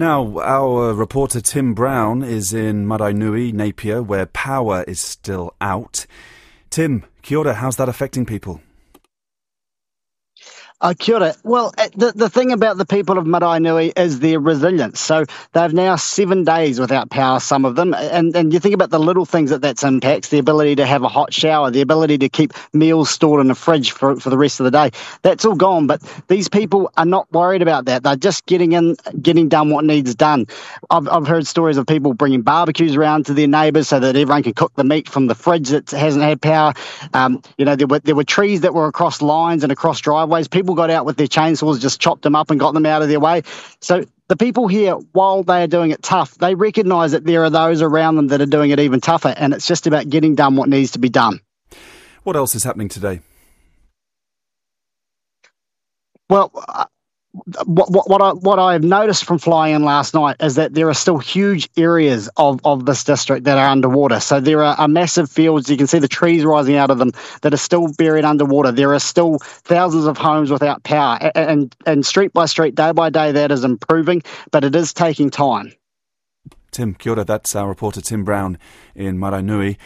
Now, our reporter Tim Brown is in Maraenui, Napier, where power is still out. Tim, kia ora, how's that affecting people? Uh, kia ora. Well, uh, the, the thing about the people of Maraenui is their resilience. So they've now seven days without power, some of them. And, and you think about the little things that that impacts, the ability to have a hot shower, the ability to keep meals stored in the fridge for, for the rest of the day. That's all gone. But these people are not worried about that. They're just getting in, getting done what needs done. I've, I've heard stories of people bringing barbecues around to their neighbours so that everyone can cook the meat from the fridge that hasn't had power. Um, you know, there were, there were trees that were across lines and across driveways. People people got out with their chainsaws, just chopped them up and got them out of their way. So the people here, while they are doing it tough, they recognise that there are those around them that are doing it even tougher, and it's just about getting done what needs to be done. What else is happening today? Well, what, what, what I what I've noticed from flying in last night is that there are still huge areas of, of this district that are underwater. So there are, are, massive fields. You can see the trees rising out of them that are still buried underwater. There are still thousands of homes without power, and and, and street by street, day by day, that is improving, but it is taking time. Tim, kia ora. That's our reporter Tim Brown in Maraenui.